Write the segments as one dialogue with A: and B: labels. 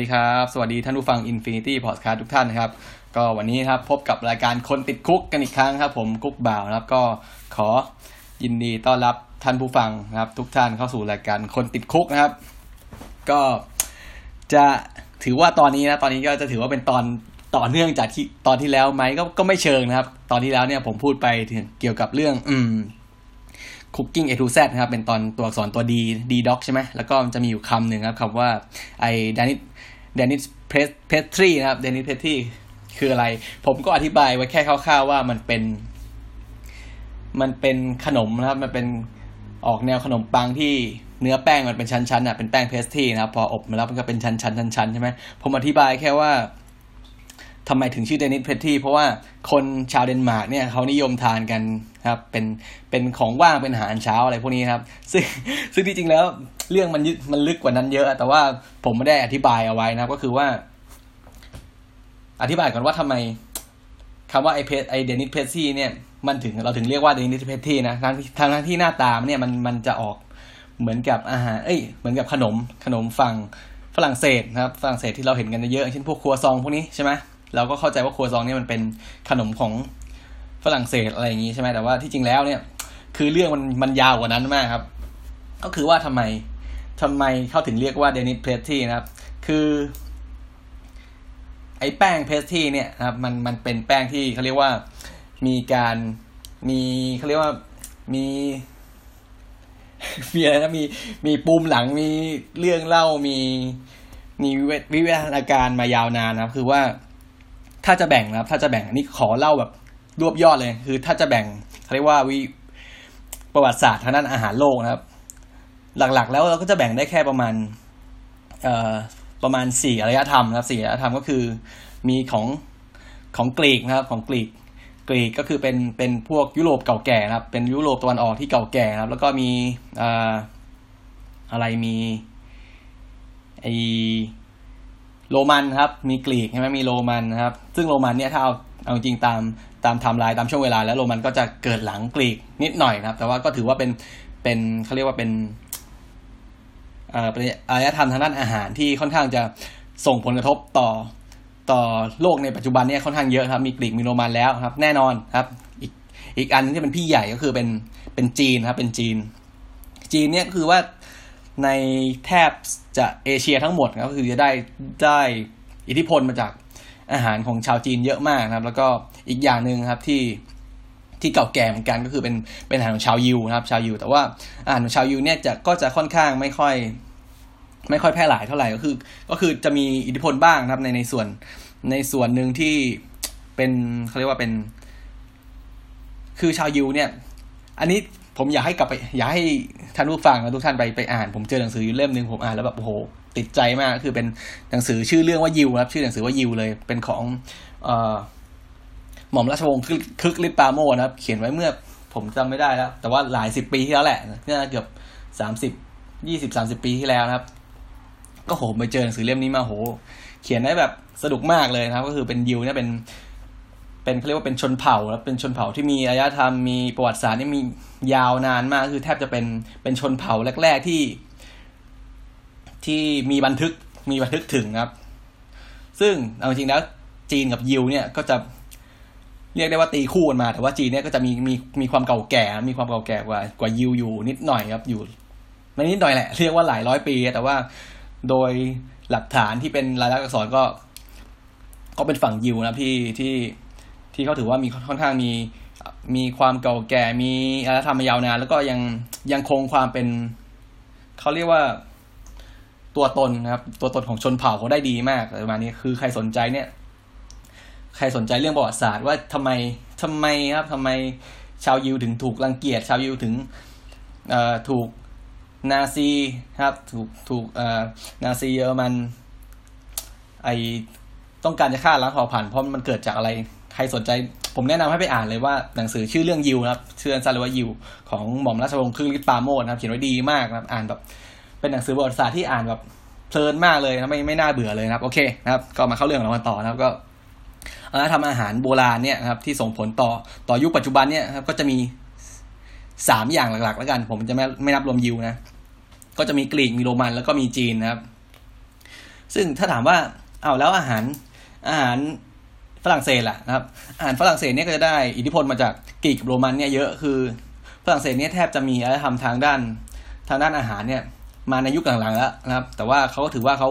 A: สวัสดีครับ สวัสดีท่านผู้ฟัง Infinity Podcast ทุกท่านนะครับ ก็วันนี้ครับพบกับรายการคนติดคุกกันอีกครั้งครับผมกุ๊กบ่าวนะครับ ก็ขอยินดีต้อนรับท่านผู้ฟังนะครับ ทุกท่านเข้าสู่รายการคนติดคุกนะครับ ก็จะถือว่าตอนนี้นะตอนนี้ก็จะถือว่าเป็นตอนต่อเนื่องจากที่ตอนที่แล้วไหมก็ก็ไม่เชิงนะครับ ตอนที่แล้วเนี่ยผมพูดไปถึงเกี่ยวกับเรื่อง อืม Cooking A to Z นะครับ เป็นตอนตัวอักษรตัว D D doc ใช่ไหมแล้วก็มันจะมีอยู่คำหนึ่งครับคำว่าไอ้ Danish Danish pastry นะครับ Danish pastry คืออะไร ผมก็อธิบายไว้แค่คร่าวๆว่ามันเป็น มันเป็นขนมนะครับ มันเป็นออกแนวขนมปังที่เนื้อแป้งมันเป็นชั้นๆอะเป็นแป้ง pastry นะครับ พออบมาแล้วมันก็เป็นชั้นๆชั้นๆใช่ไหมผมอธิบายแค่ว่า ทำไมถึงชื่อ Danish pastry เพราะว่าคนชาวเดนมาร์กเนี่ยเขานิยมทานกันครับเป็นเป็นของว่างเป็นอาหารเช้าอะไรพวกนี้ครับ ซึ่งซึ่งที่จริงแล้วเรื่องมันยึดมันลึกกว่านั้นเยอะ แต่ว่าผมไม่ได้อธิบายเอาไว้นะครับ ก็คือว่า อธิบายก่อนว่าทำไมคำว่าไอเพไอเดนิสเพทซี่เนี่ยมันถึงเราถึงเรียกว่าเดนิสเพทที่นะทั้งทั้งทั้งที่หน้าตามเนี่ยมันมันจะออกเหมือนกับอาหาร เอ้ย เหมือนกับขนม ขนมฝั่งฝรั่งเศสนะครับ ฝรั่งเศสที่เราเห็นกันเยอะเช่นพวกครัวซองพวกนี้ใช่ไหม เราก็เข้าใจว่าครัวซองเนี่ยมันเป็นขนมของฝรั่งเศสอะไรอย่างนี้ใช่ไหมแต่ว่าที่จริงแล้วเนี่ย คือเรื่องมันมันยาวกว่านั้นมากครับ ก็คือว่าทำไมทำไมเขาถึงเรียกว่าเดนิสเพสทีนะครับ คือ ไอ้แป้งเพสทีเนี่ยนะครับ มันมันเป็นแป้งที่เขาเรียกว่ามีการมีเขาเรียกว่ามีมีอะไรนะมีมีปูมหลังมีเรื่องเล่ามีมีวิวัฒนาการมายาวนานนะครับ คือว่า ถ้าจะแบ่งนะครับ ถ้าจะแบ่งอันนี้ขอเล่าแบบรวบยอดเลย คือถ้าจะแบ่งเขาเรียกว่าวิประวัติศาสตร์ทางด้านอาหารโลกนะครับ หลักๆ แล้วเราก็จะแบ่งได้แค่ประมาณเอ่อประมาณสี่อารยธรรมนะครับสี่อารยธรรมก็คือมีของของกรีกนะครับของกรีกกรีกก็คือเป็นเป็นพวกยุโรปเก่าแก่นะครับ เป็นยุโรปตะวันออกที่เก่าแก่นะครับ แล้วก็มีอ่าอะไรมีไอ โรมันครับมีกรีกใช่ไหมมีโรมันนะครับ ซึ่งโรมันเนี่ยถ้าเอาเอาจริงตามตามไทม์ไลน์ตามช่วงเวลา แล้วโรมันก็จะเกิดหลังกรีกนิดหน่อยนะครับ แต่ว่าก็ถือว่าเป็นเป็นเขาเรียกว่าเป็นเอ่ออารยธรรมทางด้านอาหารที่ค่อนข้างจะส่งผลกระทบต่อต่อโลกในปัจจุบันเนี่ยค่อนข้างเยอะครับ มีกรีกมีโรมันแล้วครับ แน่นอนครับ อีกอีกอันนึงที่เป็นพี่ใหญ่ก็คือเป็นเป็นจีนครับ เป็นจีน จีนเนี่ยคือว่า ในแทบจะเอเชียทั้งหมดก็คือจะได้ได้อิทธิพลมาจากอาหารของชาวจีนเยอะมากนะครับ แล้วก็อีกอย่างหนึ่งครับที่ที่เก่าแก่เหมือนกันก็คือเป็นเป็นอาหารของชาวยิวนะครับ ชาวยิวแต่ว่าอาหารของชาวยิวเนี่ยจะก็จะค่อนข้างไม่ค่อย ไม่ค่อยแพร่หลายเท่าไหร่ก็คือ ก็คือจะมีอิทธิพลบ้างนะครับในในส่วนในส่วนหนึ่งที่เป็นเขาเรียกว่าเป็น คือชาวยิวเนี่ย อันนี้ ผมอยากให้กลับไป อยากให้ท่านผู้ฟังและทุกท่านไปไปอ่าน ผมเจอหนังสืออยู่เล่มหนึ่งผมอ่านแล้วแบบโอ้โหติดใจมากคือเป็นหนังสือชื่อเรื่องว่ายิวครับ ชื่อหนังสือว่ายิวเลย เป็นของเอ่อหม่อมราชวงศ์คึกฤทธิ์ปาโมนะครับ เขียนไว้เมื่อผมจำไม่ได้แล้ว แต่ว่าหลายสิบปีที่แล้วแหละน่าเกือบสามสิบยี่สิบสามสิบปีที่แล้วนะครับ ก็โหไปเจอหนังสือเล่มนี้มาโห เขียนได้แบบสนุกมากเลยนะครับ ก็คือเป็นยิวเนี่ยเป็น เป็นเขาเรียกว่าเป็นชนเผ่าแล้วเป็นชนเผ่าที่มีอารยธรรมมีประวัติศาสตร์นี่มียาวนานมากคือแทบจะเป็นเป็นชนเผ่าแรก ๆที่ ที่มีบันทึกมีบันทึกถึงครับ ซึ่งเอาจริงแล้วจีนกับยิวเนี่ยก็จะเรียกได้ว่าตีคู่กันมา แต่ว่าจีนเนี่ยก็จะมีมีมีความเก่าแก่ มีความเก่าแก่กว่ากว่ายิวอยู่นิดหน่อยครับอยู่ไม่นิดหน่อยแหละเรียกว่าหลายร้อยปี แต่ว่าโดยหลักฐานที่เป็นลายลักษณ์อักษรก็ ก็เป็นฝั่งยิวนะที่ที่ ที่เขาถือว่ามีค่อนข้างมีมีความเก่าแก่มีอารยธรรมมายาวนานแล้วก็ยังยังคงความเป็นเขาเรียกว่าตัวตนนะครับ ตัวตนของชนเผ่าเขาได้ดีมากประมาณนี้คือใครสนใจเนี่ย ใครสนใจเรื่องประวัติศาสตร์ว่าทำไมทำไมครับทำไมชาวยิวถึงถูกรังเกียจชาวยิวถึงเอ่อถูกนาซีครับ ถูกถูกเอ่อนาซีเยอรมัน ไอต้องการจะฆ่าล้างเผ่าพันธุ์เพราะมันเกิดจากอะไร ใครสนใจผมแนะนำให้ไปอ่านเลยว่าหนังสือชื่อเรื่องยิวครับชื่อสั้นเลยว่ายิว ของหม่อมราชวงศ์ครึ่งฤทธิ์ปาโมดนะครับเขียนไว้ดีมากนะครับอ่านแบบ เป็นหนังสือประวัติศาสตร์ที่อ่านแบบเพลินมากเลยนะไม่ไม่น่าเบื่อเลยนะครับ โอเคนะครับ ก็มาเข้าเรื่องของเราต่อนะครับก็อารยธรรมอาหารโบราณเนี่ยนะครับที่ส่งผลต่อต่อยุคปัจจุบันเนี่ยครับก็จะมีสามอย่างหลักๆ แล้วกัน ผมจะไม่ไม่นับรวมยิวนะ ก็จะมีกรีกมีโรมันแล้วก็มีจีนนะครับ ซึ่งถ้าถามว่าเอาแล้วอาหารอาหาร ฝรั่งเศสล่ะนะครับอาหารฝรั่งเศสเนี่ยก็จะได้อิทธิพลมาจากกรีกกับโรมันเนี่ยเยอะคือฝรั่งเศสเนี่ยแทบจะมีอารยธรรมทางด้านทางด้านอาหารเนี่ยมาในยุคหลังๆแล้วนะครับ แต่ว่าเขาก็ถือว่าเขา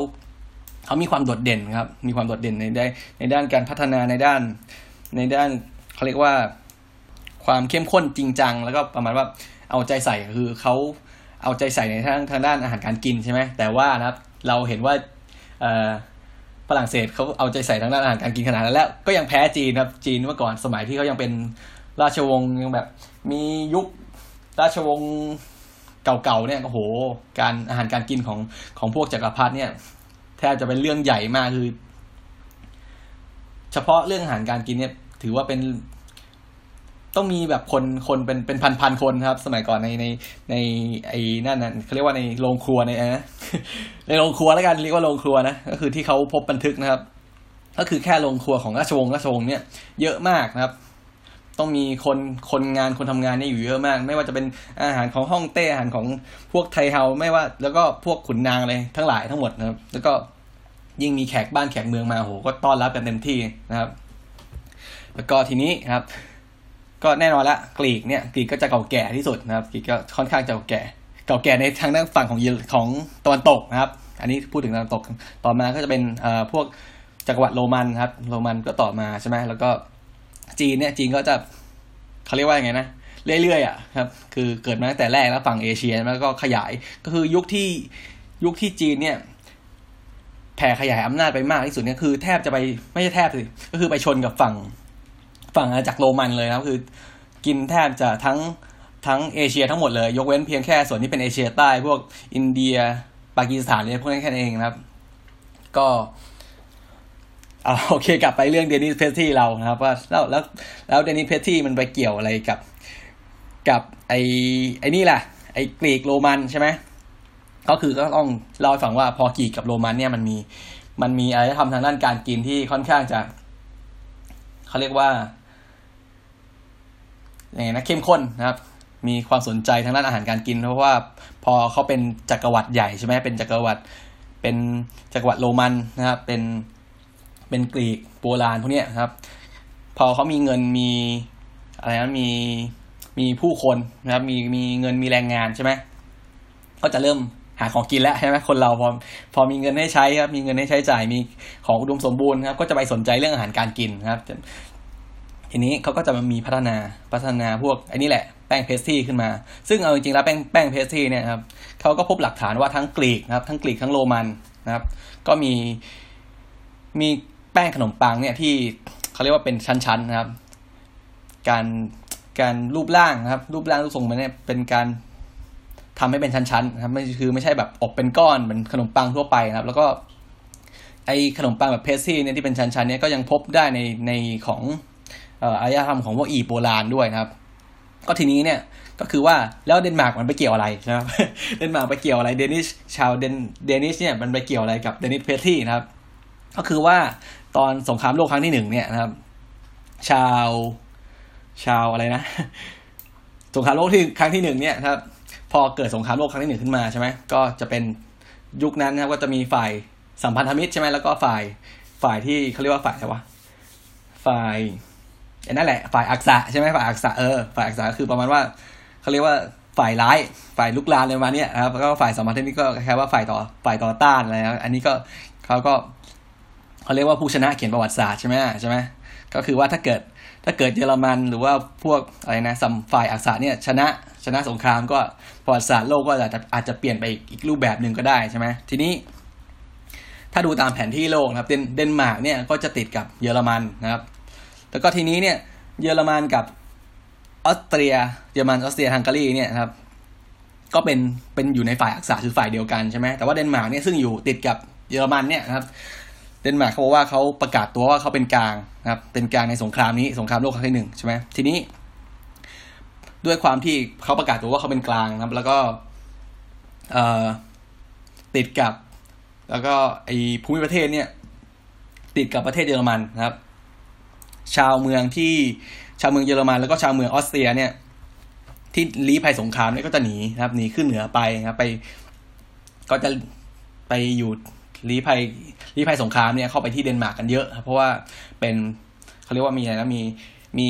A: เขามีความโดดเด่นครับ มีความโดดเด่นในได้ในด้านการพัฒนาในด้านในด้านเขาเรียกว่าความเข้มข้นจริงจัง แล้วก็ประมาณว่าเอาใจใส่คือเขาเอาใจใส่ในทางทางด้านอาหารการกินใช่ไหมแต่ว่านะครับ เราเห็นว่า ฝรั่งเศสเขาเอาใจใส่ทางด้านอาหารการกินขนาดนั้นแล้ว ก็ยังแพ้จีนครับจีนเมื่อก่อนสมัยที่เขายังเป็นราชวงศ์ยังแบบ มียุคราชวงศ์เก่าๆเนี่ยโอ้โห การอาหารการกินของของพวกจักรพรรดิเนี่ย แทบจะเป็นเรื่องใหญ่มากคือ เฉพาะเรื่องอาหารการกินเนี่ย ถือว่าเป็น ต้องมีแบบคนคนเป็นเป็นพันพันคนครับ สมัยก่อนในในในไอ้นั่นน่ะเขาเรียกว่าในโรงครัวในนะในโรงครัวแล้วกันเรียกว่าโรงครัวนะก็คือที่เขาพบบันทึกนะครับ ก็คือแค่โรงครัวของราชวงศ์ราชวงศ์เนี่ยเยอะมากนะครับ ต้องมีคนคนงานคนทำงานเนี่ยอยู่เยอะมาก ไม่ว่าจะเป็นอาหารของห้องเต้อาหารของพวกไทเฮาไม่ว่า แล้วก็พวกขุนนางเลยทั้งหลายทั้งหมดนะครับ แล้วก็ยิ่งมีแขกบ้านแขกเมืองมาโหก็ต้อนรับกันเต็มที่นะครับ แล้วก็ทีนี้ครับ ก็แน่นอนละกรีกเนี่ยกรีกก็จะเก่าแก่ที่สุดนะครับกรีกก็ค่อนข้างจะเก่าแก่ เก่าแก่ในทางด้านฝั่งของของตะวันตกนะครับ อันนี้พูดถึงตะวันตก ต่อมาก็จะเป็นเอ่อพวกจักรวรรดิโรมันครับ โรมันก็ต่อมาใช่ไหมแล้วก็จีนเนี่ยจีนก็จะเขาเรียกว่ายังไงนะเรื่อยๆอะครับคือเกิดมาตั้งแต่แรกแล้วฝั่งเอเชียแล้วก็ขยายก็คือยุคที่ยุคที่จีนเนี่ยแผ่ขยายอำนาจไปมากที่สุดเนี่ยคือแทบจะไปไม่ใช่แทบสิก็คือไปชนกับฝั่ง ฝั่งอาณาจักรโรมันเลยครับคือ กินแทบจะทั้งทั้งเอเชียทั้งหมดเลย ยกเว้นเพียงแค่ส่วนที่เป็นเอเชียใต้ พวกอินเดีย ปากีสถานเนี่ยพวกนี้นแค่นั้นเองนะครับ ก็เอาโอเคกลับไปเรื่องเดนิสเพสที่เรานะครับว่าแล้วแล้วแล้วเดนิสเพสที่มันไปเกี่ยวอะไรกับ กับไอไอนี่แหละไอกรีกโรมันใช่ไหมก็คือก็ต้องเล่าให้ฟังว่าพอกรีกกับโรมันเนี่ยมันมีมันมีอะไรทำทางด้านการกินที่ค่อนข้างจะเขาเรียกว่า อย่างไงนะเข้มข้นนะครับ มีความสนใจทางด้านอาหารการกิน เพราะว่าพอเขาเป็นจักรวรรดิใหญ่ใช่ไหมเป็นจักรวรรดิเป็นจักรวรรดิโรมันนะครับ เป็นเป็นกรีกโบราณพวกนี้ครับ พอเขามีเงินมีอะไรนะมีมีผู้คนนะครับ มีมีเงินมีแรงงานใช่ไหมก็จะเริ่มหาของกินแล้วใช่ไหมคนเราพอพอมีเงินให้ใช้ครับมีเงินให้ใช้จ่ายมีของอุดมสมบูรณ์ครับก็จะไปสนใจเรื่องอาหารการกินครับ ทีนี้เขาก็จะมามีพัฒนาพัฒนาพวกไอ้นี่แหละแป้งเพสตี้ขึ้นมา ซึ่งเอาจริงๆแล้วแป้งแป้งเพสตี้เนี่ยครับเขาก็พบหลักฐานว่าทั้งกรีกนะครับ ทั้งกรีกทั้งโรมันนะครับ ก็มีมีแป้งขนมปังเนี่ยที่เขาเรียกว่าเป็นชั้นๆนะครับ การการรูปร่างนะครับ รูปร่างรูปทรงมันเนี่ยเป็นการทำให้เป็นชั้นๆนะครับไม่คือไม่ใช่แบบอบเป็นก้อนเหมือนขนมปังทั่วไปนะครับ แล้วก็ไอขนมปังแบบ pastry เนี่ยที่เป็นชั้นๆเนี่ยก็ยังพบได้ในในของ อารยธรรมของพวกอียิปต์โบราณด้วยนะครับ ก็ทีนี้เนี่ยก็คือว่าแล้วเดนมาร์กมันไปเกี่ยวอะไรนะครับเดนมาร์กไปเกี่ยวอะไร Danish ชาวเดน Danish เนี่ยมันไปเกี่ยวอะไรกับ Danish pastry นะครับ ก็คือว่าตอนสงครามโลกครั้งที่หนึ่งเนี่ยนะครับ ชาว ชาวอะไรนะสงครามโลกที่ครั้งที่หนึ่งเนี่ยครับพอเกิดสงครามโลกครั้งที่หนึ่งขึ้นมาใช่ไหมก็จะเป็นยุคนั้นนะครับก็จะมีฝ่ายสัมพันธมิตรใช่ไหมแล้วก็ฝ่ายฝ่ายที่เขาเรียกว่าฝ่ายอะไรวะฝ่าย นั่นแหละ ฝ่ายอักษะใช่ไหมฝ่ายอักษะเออฝ่ายอักษะคือประมาณว่าเขาเรียกว่าฝ่ายร้ายฝ่ายลุกลานอะไรมาเนี้ยนะครับแล้วก็ฝ่ายสมรรถนี่ก็แค่ว่าฝ่ายต่อฝ่ายต่อต้านอะไรนะอันนี้ก็เขาก็เขาเรียกว่าผู้ชนะเขียนประวัติศาสตร์ใช่ไหมใช่ไหมก็คือว่าถ้าเกิดถ้าเกิดเยอรมันหรือว่าพวกอะไรนะสัมฝ่ายอักษะเนี่ยชนะชนะสงครามก็ประวัติศาสตร์โลกก็อาจจะอาจจะเปลี่ยนไปอีกรูปแบบหนึ่งก็ได้ใช่ไหมทีนี้ ถ้าดูตามแผนที่โลกนะครับเดนมาร์กเนี่ยก็จะติดกับเยอรมันนะครับ แล้วก็ทีนี้เนี่ย เยอรมันกับออสเตรีย เยอรมันออสเตรียฮังการีเนี่ยครับ ก็เป็นเป็นอยู่ในฝ่ายอักษะคือฝ่ายเดียวกันใช่ไหมแต่ว่าเดนมาร์กเนี่ยซึ่งอยู่ติดกับเยอรมันเนี่ยนะครับ เดนมาร์กเขาบอกว่าเขาประกาศตัวว่าเขาเป็นกลางนะครับ เป็นกลางในสงครามนี้สงครามโลกครั้งที่หนึ่งใช่ไหมทีนี้ ด้วยความที่เขาประกาศตัวว่าเขาเป็นกลางนะครับ แล้วก็เอ่อติดกับ แล้วก็ไอภูมิประเทศเนี่ย ติดกับประเทศเยอรมันนะครับ ชาวเมืองที่ชาวเมืองเยอรมันแล้วก็ชาวเมืองออสเตรียเนี่ยที่ลี้ภัยสงครามเนี่ยก็จะหนีนะครับหนีขึ้นเหนือไปนะครับ ไปก็จะไปอยู่ลี้ภัยลี้ภัยสงครามเนี่ยเข้าไปที่เดนมาร์กกันเยอะครับเพราะว่าเป็นเขาเรียกว่ามีอะไรนะมีมี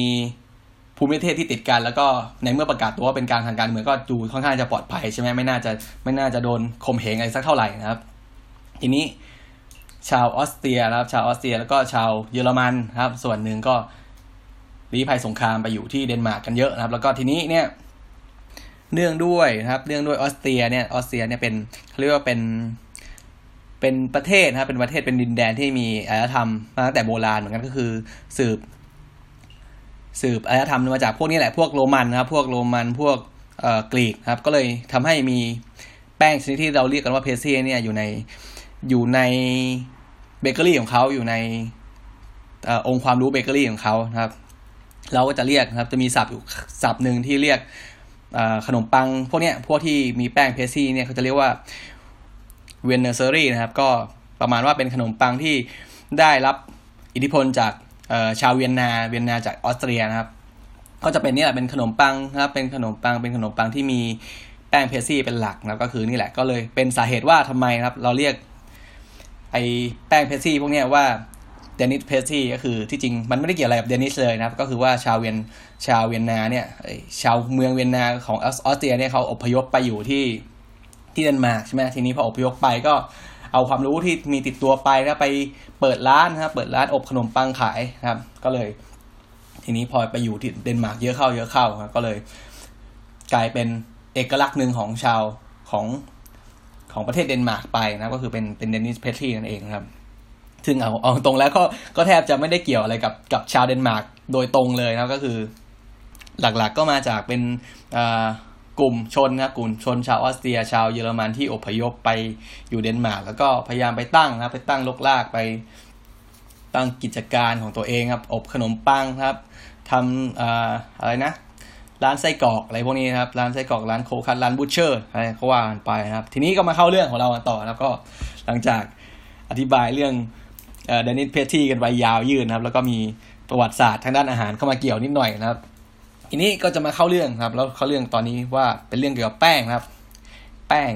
A: ภูมิประเทศที่ติดกัน แล้วก็ในเมื่อประกาศตัวว่าเป็นการทางการเมืองก็ดูค่อนข้างจะปลอดภัยใช่ไหมไม่น่าจะไม่น่าจะโดนข่มเหงอะไรสักเท่าไหร่นะครับ ทีนี้ ชาวออสเตรียนะครับ ชาวออสเตรียแล้วก็ชาวเยอรมันครับ ส่วนหนึ่งก็ลี้ภัยสงครามไปอยู่ที่เดนมาร์กกันเยอะนะครับ แล้วก็ทีนี้เนี่ยเนื่องด้วยนะครับ เนื่องด้วยออสเตรียเนี่ยออสเตรียเนี่ยเป็นเขาเรียกว่าเป็นเป็นประเทศนะครับเป็นประเทศเป็นดินแดนที่มีอารยธรรมมาตั้งแต่โบราณเหมือนกันก็คือสืบ สืบอารยธรรมมาจากพวกนี้แหละพวกโรมันนะครับ พวกโรมันพวกเอ่อกรีกนะครับ ก็เลยทำให้มีแป้งชนิดที่เราเรียกกันว่า pastry เนี่ยอยู่ใน อยู่ในเบเกอรี่ของเขาอยู่ในองค์ความรู้เบเกอรี่ของเขานะครับ เราก็จะเรียกนะครับ จะมีศัพท์อยู่ศัพท์หนึ่งที่เรียกขนมปัง พวกเนี้ยพวกที่มีแป้ง pastry เนี่ยเขาจะเรียกว่าviennoiserie นะครับ ก็ประมาณว่าเป็นขนมปังที่ได้รับอิทธิพลจากชาวเวียนนาเวียนนาจากออสเตรียนะครับ ก็จะเป็นนี่แหละเป็นขนมปังนะครับ เป็นขนมปังเป็นขนมปังที่มีแป้ง pastry เป็นหลักนะก็คือนี่แหละก็เลยเป็นสาเหตุว่าทำไมครับ เราเรียก ไอแป้ง pastry พวกเนี้ยว่า Danish pastry ก็คือที่จริงมันไม่ได้เกี่ยวอะไรกับ Danish เลยนะครับ ก็คือว่าชาวเวียนชาวเวียนนาเนี่ยชาวเมืองเวียนนาของออสเตรียเนี่ยเขาอพยพไปอยู่ที่ที่เดนมาร์กใช่ไหมทีนี้พออพยพไปก็เอาความรู้ที่มีติดตัวไปแล้วไปเปิดร้านนะครับเปิดร้านอบขนมปังขายนะครับ ก็เลย ทีนี้พอไปอยู่ที่เดนมาร์กเยอะเข้าเยอะเข้าก็เลย กลายเป็นเอกลักษณ์หนึ่งของชาวของ ของประเทศเดนมาร์กไปนะก็คือเป็นเป็น Danish pastry นั่นเองครับ ซึ่งเอาเอาตรงแล้วก็ก็แทบจะไม่ได้เกี่ยวอะไรกับกับชาวเดนมาร์กโดยตรงเลยนะก็คือ หลักๆก็มาจากเป็นกลุ่มชนนะกลุ่มชนชาวออสเตรียชาวเยอรมันที่อพยพไปอยู่เดนมาร์กแล้วก็พยายามไปตั้งนะไปตั้งรกรากไปตั้งกิจการของตัวเองครับ อบขนมปังครับทำอะไรนะ ร้านไส้กรอกอะไรพวกนี้นะครับร้านไส้กรอกร้าน cold cuts ร้าน butcher อะไรก็ว่ากันไปนะครับ ทีนี้ก็มาเข้าเรื่องของเราต่อแล้วก็หลังจากอธิบายเรื่อง Danish pastry กันไปยาวยืดนะครับ แล้วก็มีประวัติศาสตร์ทางด้านอาหารเข้ามาเกี่ยวนิดหน่อยนะครับทีนี้ก็จะมาเข้าเรื่องครับ แล้วเข้าเรื่องตอนนี้ว่าเป็นเรื่องเกี่ยวกับแป้งนะครับ แป้ง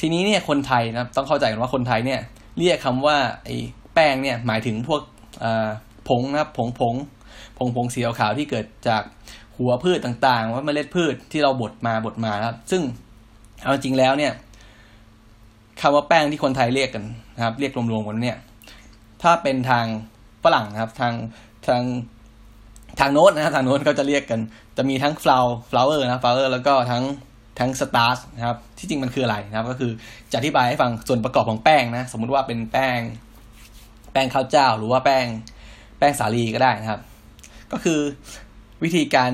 A: ทีนี้เนี่ยคนไทยนะครับต้องเข้าใจกันว่าคนไทยเนี่ย เรียกคำว่าไอ้แป้งเนี่ยหมายถึงพวกผงนะครับผงผงผงผงสีขาวที่เกิดจาก หัวพืชต่างๆ ว่าเมล็ดพืชที่เราบดมาบดมาครับ ซึ่งเอาจริงแล้วเนี่ยคำว่าแป้งที่คนไทยเรียกกันนะครับ เรียกรวมๆกันเนี่ย ถ้าเป็นทางฝรั่งนะครับ ทางทางทางโน้นนะครับทางโน้นเขาจะเรียกกัน จะมีทั้ง flour flour นะ flour แล้วก็ทั้งทั้ง starch นะครับ ที่จริงมันคืออะไรนะครับ ก็คือจะอธิบายให้ฟังส่วนประกอบของแป้งนะ สมมุติว่าเป็นแป้ง แป้งข้าวเจ้า หรือว่าแป้ง แป้งสาลีก็ได้นะครับ ก็คือ วิธีการ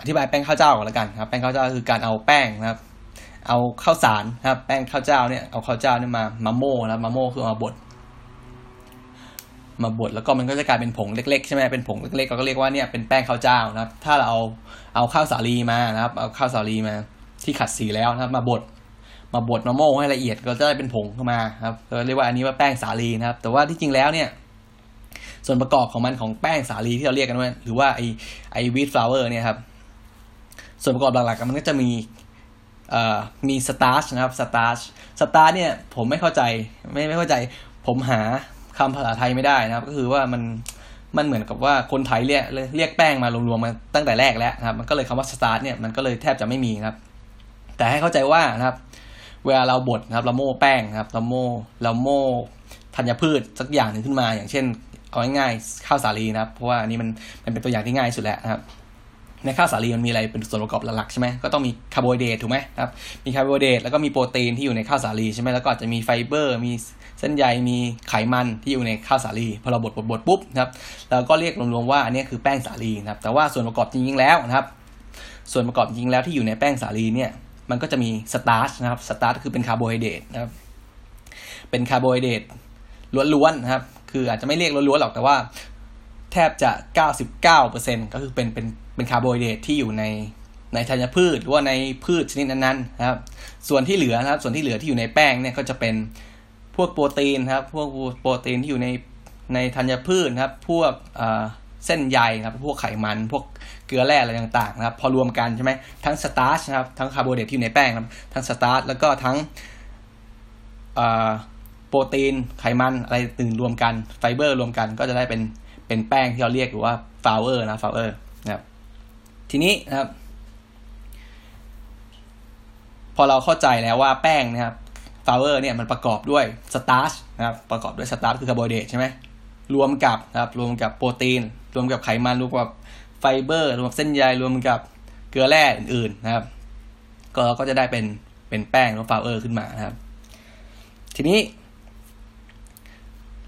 A: อธิบายแป้งข้าวเจ้าก่อนละกันครับแป้งข้าวเจ้าคือการเอาแป้งนะครับ เอาข้าวสารนะครับแป้งข้าวเจ้าเนี่ยเอาข้าวเจ้าเนี่ยมามาโม่แล้วมาโม่คือมาบดมาบดแล้วก็มันก็จะกลายเป็นผงเล็กๆใช่ไหมเป็นผงเล็กๆเราก็เรียกว่าเนี่ยเป็นแป้งข้าวเจ้านะครับ ถ้าเราเอาเอาข้าวสาลีมานะครับ เอาข้าวสาลีมาที่ขัดสีแล้วนะครับ มาบดมาบดมาโม่ให้ละเอียดก็จะได้เป็นผงขึ้นมาครับเราเรียกว่าอันนี้ว่าแป้งสาลีนะครับ แต่ว่าที่จริงแล้วเนี่ย ส่วนประกอบของมันของแป้งสาลีที่เราเรียกกันว่าหรือว่าไอไอ้ wheat flour เนี่ยครับ ส่วนประกอบหลักๆมันก็จะมีเอ่อมี starch นะครับ starch starch เนี่ยผมไม่เข้าใจไม่ไม่เข้าใจ ผมหาคำภาษาไทยไม่ได้นะครับ ก็คือว่ามันมันเหมือนกับว่าคนไทยเรียกเรียกแป้งมารวมๆมาตั้งแต่แรกแล้วนะครับ มันก็เลยคำว่า starch เนี่ยมันก็เลยแทบจะไม่มีครับ แต่ให้เข้าใจว่านะครับ เวลาเราบดนะครับเราโม่แป้งครับเราโม่เราโม่ธัญพืชสักอย่างหนึ่งขึ้นมา อย่างเช่น เอาง่ายๆข้าวสาลีนะครับ เพราะว่าอันนี้มันมันเป็นตัวอย่างที่ง่ายสุดแล้วนะครับ ในข้าวสาลีมันมีอะไรเป็นส่วนประกอบหลักๆใช่ไหมก็ต้องมีคาร์โบไฮเดรตถูกไหมครับมีคาร์โบไฮเดรตแล้วก็มีโปรตีนที่อยู่ในข้าวสาลีใช่ไหมแล้วก็อาจจะมีไฟเบอร์ มีเส้นใยมีไขมันที่อยู่ในข้าวสาลีพอเราบดบดบดปุ๊บนะครับเราก็เรียกรวมๆว่าอันนี้คือแป้งสาลีนะครับ แต่ว่าส่วนประกอบจริงๆแล้วนะครับ ส่วนประกอบจริงๆแล้วที่อยู่ในแป้งสาลีเนี่ยมันก็จะมี starch นะครับ starch คือเป็นคาร์โบไฮเดรตนะครับเป็นคาร์โบไฮเดรตล้วนๆนะครับ คืออาจจะไม่เรียกล้วนๆหรอกแต่ว่า แทบจะ 99%ก็คือเป็นเป็นเป็นคาร์โบไฮเดรตที่อยู่ในในธัญพืชหรือว่าในพืชชนิดนั้นๆนะครับ ส่วนที่เหลือนะครับ ส่วนที่เหลือที่อยู่ในแป้งเนี่ยก็จะเป็นพวกโปรตีนครับ พวกโปรตีนที่อยู่ในในธัญพืชนะครับ พวกเส้นใยครับ พวกไขมัน พวกเกลือแร่อะไรต่างๆนะครับ พอรวมกันใช่ไหมทั้ง starch นะครับ ทั้งคาร์โบไฮเดรตที่อยู่ในแป้งครับ ทั้ง starch แล้วก็ทั้ง โปรตีนไขมันอะไรอื่นรวมกันไฟเบอร์รวมกันก็จะได้เป็นเป็นแป้งที่เราเรียกหรือว่า flour นะ flour นะครับทีนี้นะครับ พอเราเข้าใจแล้วว่าแป้งนะครับ flour เนี่ยมันประกอบด้วย starch นะครับประกอบด้วย starch คือคาร์โบไฮเดรตใช่ไหมรวมกับนะครับรวมกับโปรตีน รวมกับไขมันรวมกับไฟเบอร์ รวมกับเส้นใยรวมกับเกลือแร่อื่นๆนะครับ ก็ก็จะได้เป็นเป็นแป้งหรือ flour ขึ้นมานะครับ ทีนี้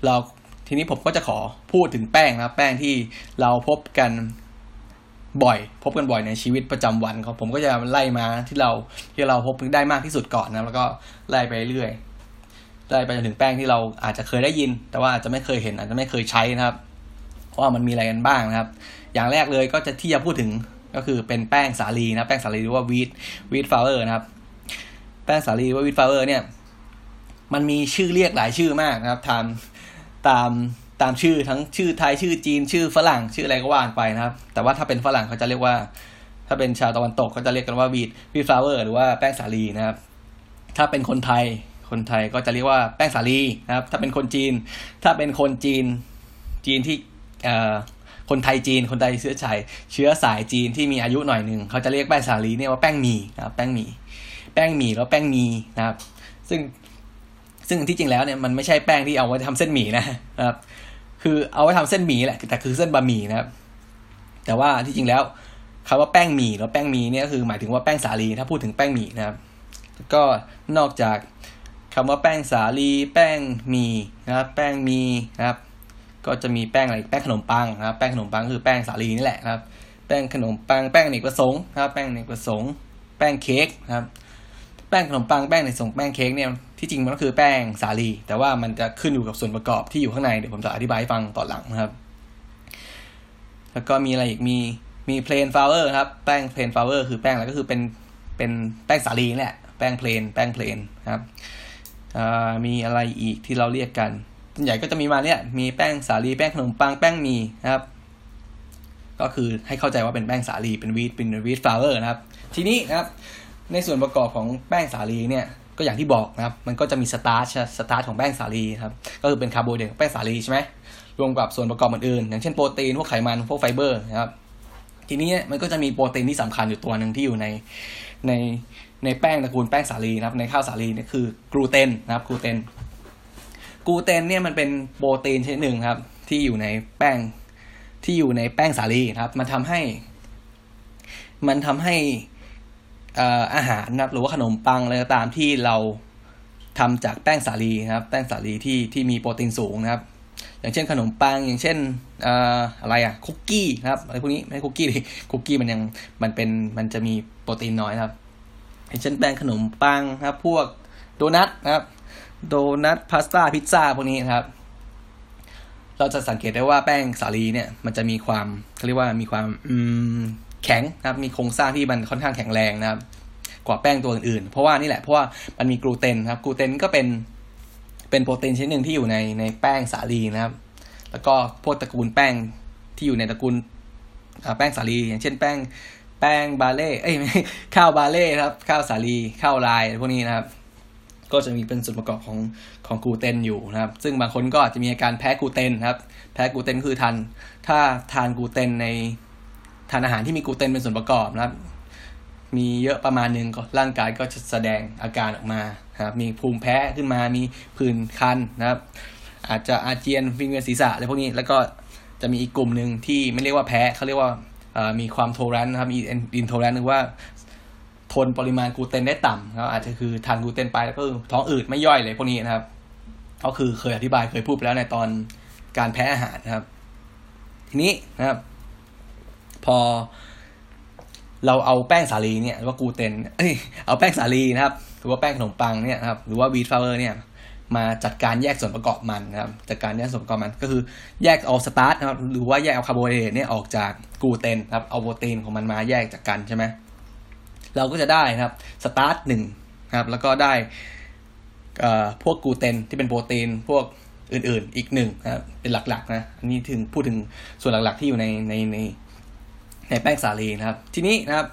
A: เราทีนี้ผมก็จะขอพูดถึงแป้งนะแป้งที่เราพบกันบ่อย พบกันบ่อยในชีวิตประจำวันครับผมก็จะไล่มาที่เราที่เราพบได้มากที่สุดก่อนนะแล้วก็ไล่ไปเรื่อยไล่ไปจนถึงแป้งที่เราอาจจะเคยได้ยิน แต่ว่าอาจจะไม่เคยเห็น อาจจะไม่เคยใช้นะครับว่ามันมีอะไรกันบ้างนะครับ อย่างแรกเลยก็จะที่จะพูดถึงก็คือเป็นแป้งสาลีนะแป้งสาลีหรือว่า wheat wheat flour นะครับ แป้งสาลีหรือว่า wheat flour เนี่ย มันมีชื่อเรียกหลายชื่อมากนะครับตาม ตามตามชื่อทั้งชื่อไทยชื่อจีนชื่อฝรั่งชื่ออะไรก็ว่ากันไปนะครับ แต่ว่าถ้าเป็นฝรั่งเขาจะเรียกว่า ถ้าเป็นชาวตะวันตกเขาจะเรียกกันว่า wheat wheat flour หรือว่าแป้งสาลีนะครับ ถ้าเป็นคนไทยคนไทยก็จะเรียกว่าแป้งสาลีนะครับ ถ้าเป็นคนจีน ถ้าเป็นคนจีนจีนที่เอ่อคนไทยจีนคนไทยเชื้อสายเชื้อสายจีนที่มีอายุหน่อยหนึ่งเขาจะเรียกแป้งสาลีเนี่ยว่าแป้งหมี่นะครับแป้งหมี่แป้งหมี่แล้วแป้งมีนะครับ ซึ่ง ซึ่งที่จริงแล้วเนี่ยมันไม่ใช่แป้งที่เอาไว้ทำเส้นหมี่นะครับ คือเอาไว้ทำเส้นหมี่แหละ แต่คือเส้นบะหมี่นะครับ แต่ว่าที่จริงแล้วคำว่าแป้งหมี่แล้วแป้งหมี่เนี่ยก็คือหมายถึงว่าแป้งสาลีถ้าพูดถึงแป้งหมี่นะครับ ก็นอกจากคำว่าแป้งสาลีแป้งหมี่นะครับ แป้งหมี่นะครับ ก็จะมีแป้งอะไรแป้งขนมปังนะครับ แป้งขนมปังคือแป้งสาลีนี่แหละนะครับ แป้งขนมปังแป้งอเนกประสงค์นะครับ แป้งอเนกประสงค์ แป้งเค้กนะครับ แป้งขนมปังแป้งอเนกประสงค์แป้งเค้กเนี่ยที่จริงมันก็คือแป้งสาลี แต่ว่ามันจะขึ้นอยู่กับส่วนประกอบที่อยู่ข้างในเดี๋ยวผมจะอธิบายให้ฟังทีหลังนะครับ แล้วก็มีอะไรอีกมีมี plain flour ครับแป้ง plain flour คือแป้งอะไรก็คือเป็นเป็นแป้งสาลีแหละแป้ง plain แป้ง plain ครับมีอะไรอีกที่เราเรียกกันส่วนใหญ่ก็จะมีมาเนี่ยมีแป้งสาลีแป้งขนมปังแป้งหมี่นะครับ ก็คือให้เข้าใจว่าเป็นแป้งสาลีเป็น wheat เป็น wheat flour นะครับ ทีนี้นะครับ ในส่วนประกอบของแป้งสาลีเนี่ยก็อย่างที่บอกนะครับ มันก็จะมี starch starch ของแป้งสาลีครับ ก็คือเป็นคาร์โบไฮเดรตแป้งสาลีใช่ไหมรวมกับส่วนประกอบอื่นๆอย่างเช่นโปรตีนพวกไขมันพวกไฟเบอร์นะครับทีนี้มันก็จะมีโปรตีนที่สำคัญอยู่ตัวหนึ่งที่อยู่ในในในแป้งตระกูลแป้งสาลีนะครับในข้าวสาลีนี่คือกลูเตนนะครับกลูเตนกลูเตนเนี่ยมันเป็นโปรตีนชนิดหนึ่งครับ ที่อยู่ในแป้งที่อยู่ในแป้งสาลีนะครับ มันทำให้ มันทำให้ อาหารนะครับหรือว่าขนมปังอะไรก็ตามที่เราทำจากแป้งสาลีนะครับ แป้งสาลีที่ที่มีโปรตีนสูงนะครับ อย่างเช่นขนมปัง อย่างเช่นอะไรอะคุกกี้นะครับอะไรพวกนี้ไม่คุกกี้ดิคุกกี้มันยังมันเป็นมันจะมีโปรตีนน้อยนะครับ อย่างเช่นแป้งขนมปังนะครับ พวกโดนัทนะครับ โดนัทพาสต้าพิซซ่าพวกนี้นะครับ เราจะสังเกตได้ว่าแป้งสาลีเนี่ย มันจะมีความเขาเรียกว่ามีความอืม แข็งนะครับมีโครงสร้างที่มันค่อนข้างแข็งแรงนะครับ กว่าแป้งตัวอื่นๆ เพราะว่านี่แหละเพราะว่ามันมีกลูเตนครับกลูเตนก็เป็นเป็นโปรตีนชนิดหนึ่งที่อยู่ในในแป้งสาลีนะครับ แล้วก็พวกตระกูลแป้งที่อยู่ในตระกูลแป้งสาลี อย่างเช่นแป้งแป้งบาเล่เอ้ยข้าวบาเล่ครับ ข้าวสาลีข้าวไรย์พวกนี้นะครับ ก็จะมีเป็นส่วนประกอบของของกลูเตนอยู่นะครับ ซึ่งบางคนก็อาจจะมีอาการแพ้กลูเตนครับ แพ้กลูเตนคือทานถ้าทานกลูเตนใน ทานอาหารที่มีกลูเตนเป็นส่วนประกอบนะครับ มีเยอะประมาณหนึ่งก็ร่างกายก็จะแสดงอาการออกมาครับมีภูมิแพ้ขึ้นมามีผื่นคันนะครับ อาจจะอาเจียนวิงเวียนศีรษะอะไรพวกนี้แล้วก็จะมีอีกกลุ่มหนึ่งที่ไม่เรียกว่าแพ้เขาเรียกว่ามีความ tolerance นะครับมี intolerance หรือว่าทนปริมาณกลูเตนได้ต่ำครับอาจจะคือทานกลูเตนไปแล้วก็ท้องอืดไม่ย่อยเลยพวกนี้นะครับ ก็คือเคยอธิบายเคยพูดไปแล้วในตอนการแพ้อาหารนะครับ ทีนี้นะครับ พอ เราเอาแป้งสาลีเนี่ยหรือว่ากลูเตนเอาแป้งสาลีนะครับ หรือว่าแป้งขนมปังเนี่ยครับ หรือว่า wheat flour เนี่ย มาจัดการแยกส่วนประกอบมันนะครับ จัดการแยกส่วนประกอบมันก็คือแยกเอา starch นะครับ หรือว่าแยกเอาคาร์โบไฮเดรตเนี่ยออกจากกลูเตนครับ เอาโปรตีนของมันมาแยกจากกันใช่ไหมเราก็จะได้นะครับ starch หนึ่งครับ แล้วก็ได้พวกกลูเตนที่เป็นโปรตีนพวกอื่นๆ อีกหนึ่งนะครับเป็นหลักๆนะอันนี้ถึงพูดถึงส่วนหลักๆที่อยู่ในในใน ในแป้งสาลีนะครับ ทีนี้นะครับ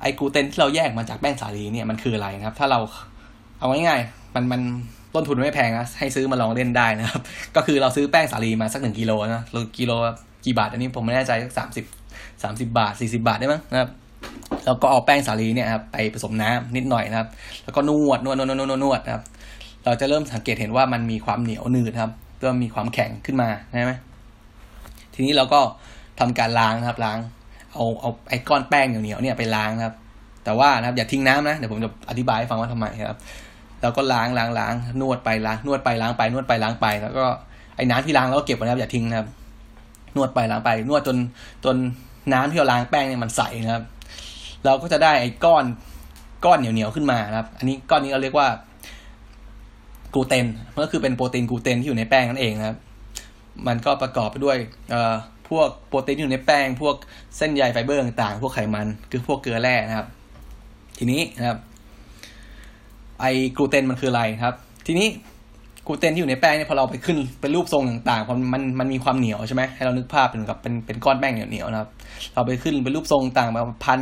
A: ไอกลูเตนที่เราแยกมาจากแป้งสาลีเนี่ยมันคืออะไรนะครับ ถ้าเราเอาง่ายๆมันมันต้นทุนไม่แพงนะให้ซื้อมาลองเล่นได้นะครับ ก็คือเราซื้อแป้งสาลีมาสักหนึ่งกิโลนะกิโลกี่บาท อันนี้ผมไม่แน่ใจสักสามสิบสามสิบาทสี่สิบาทได้มั้งนะครับแล้วก็เอาแป้งสาลีเนี่ยครับไปผสมน้ำนิดหน่อยนะครับ แล้วก็นวดนวดนวดนวดนวดนะครับ เราจะเริ่มสังเกตเห็นว่ามันมีความเหนียวหนืดครับเริ่มมีความแข็งขึ้นมาใช่ไหม ทีนี้เราก็ทำการล้างนะครับล้าง เอาเอาไอ้ก้อนแป้งเหนียวๆเนี่ยไปล้างนะครับ แต่ว่านะครับอย่าทิ้งน้ำนะเดี๋ยวผมจะอธิบายให้ฟังว่าทำไมครับเราก็ล้างล้างล้างนวดไปล้างนวดไปล้างไปนวดไปล้างไป แล้วก็ไอ้น้ำที่ล้างเราก็เก็บไว้นะครับ อย่าทิ้งนะครับ นวดไปล้างไป นวดจนจนน้ำที่เราล้างแป้งเนี่ยมันใสนะครับ เราก็จะได้ไอ้ก้อนก้อนเหนียวๆขึ้นมานะครับ อันนี้ก้อนนี้เราเรียกว่ากลูเตนมันก็คือเป็นโปรตีนกลูเตนที่อยู่ในแป้งนั่นเองนะครับ มันก็ประกอบไปด้วยพวกโปรตีนที่อยู่ในแป้ง พวกเส้นใยไฟเบอร์ต่างๆ พวกไขมันคือพวกเกลือแร่นะครับ ทีนี้นะครับไอกลูเตนมันคืออะไรครับ ทีนี้กลูเตนที่อยู่ในแป้งเนี่ยพอเราไปขึ้นเป็นรูปทรงต่างๆพอมันมันมีความเหนียวใช่ไหมให้เรานึกภาพเป็นกับเป็นเป็นก้อนแป้งเหนียวๆนะครับ เราไปขึ้นเป็นรูปทรงต่างมาพัน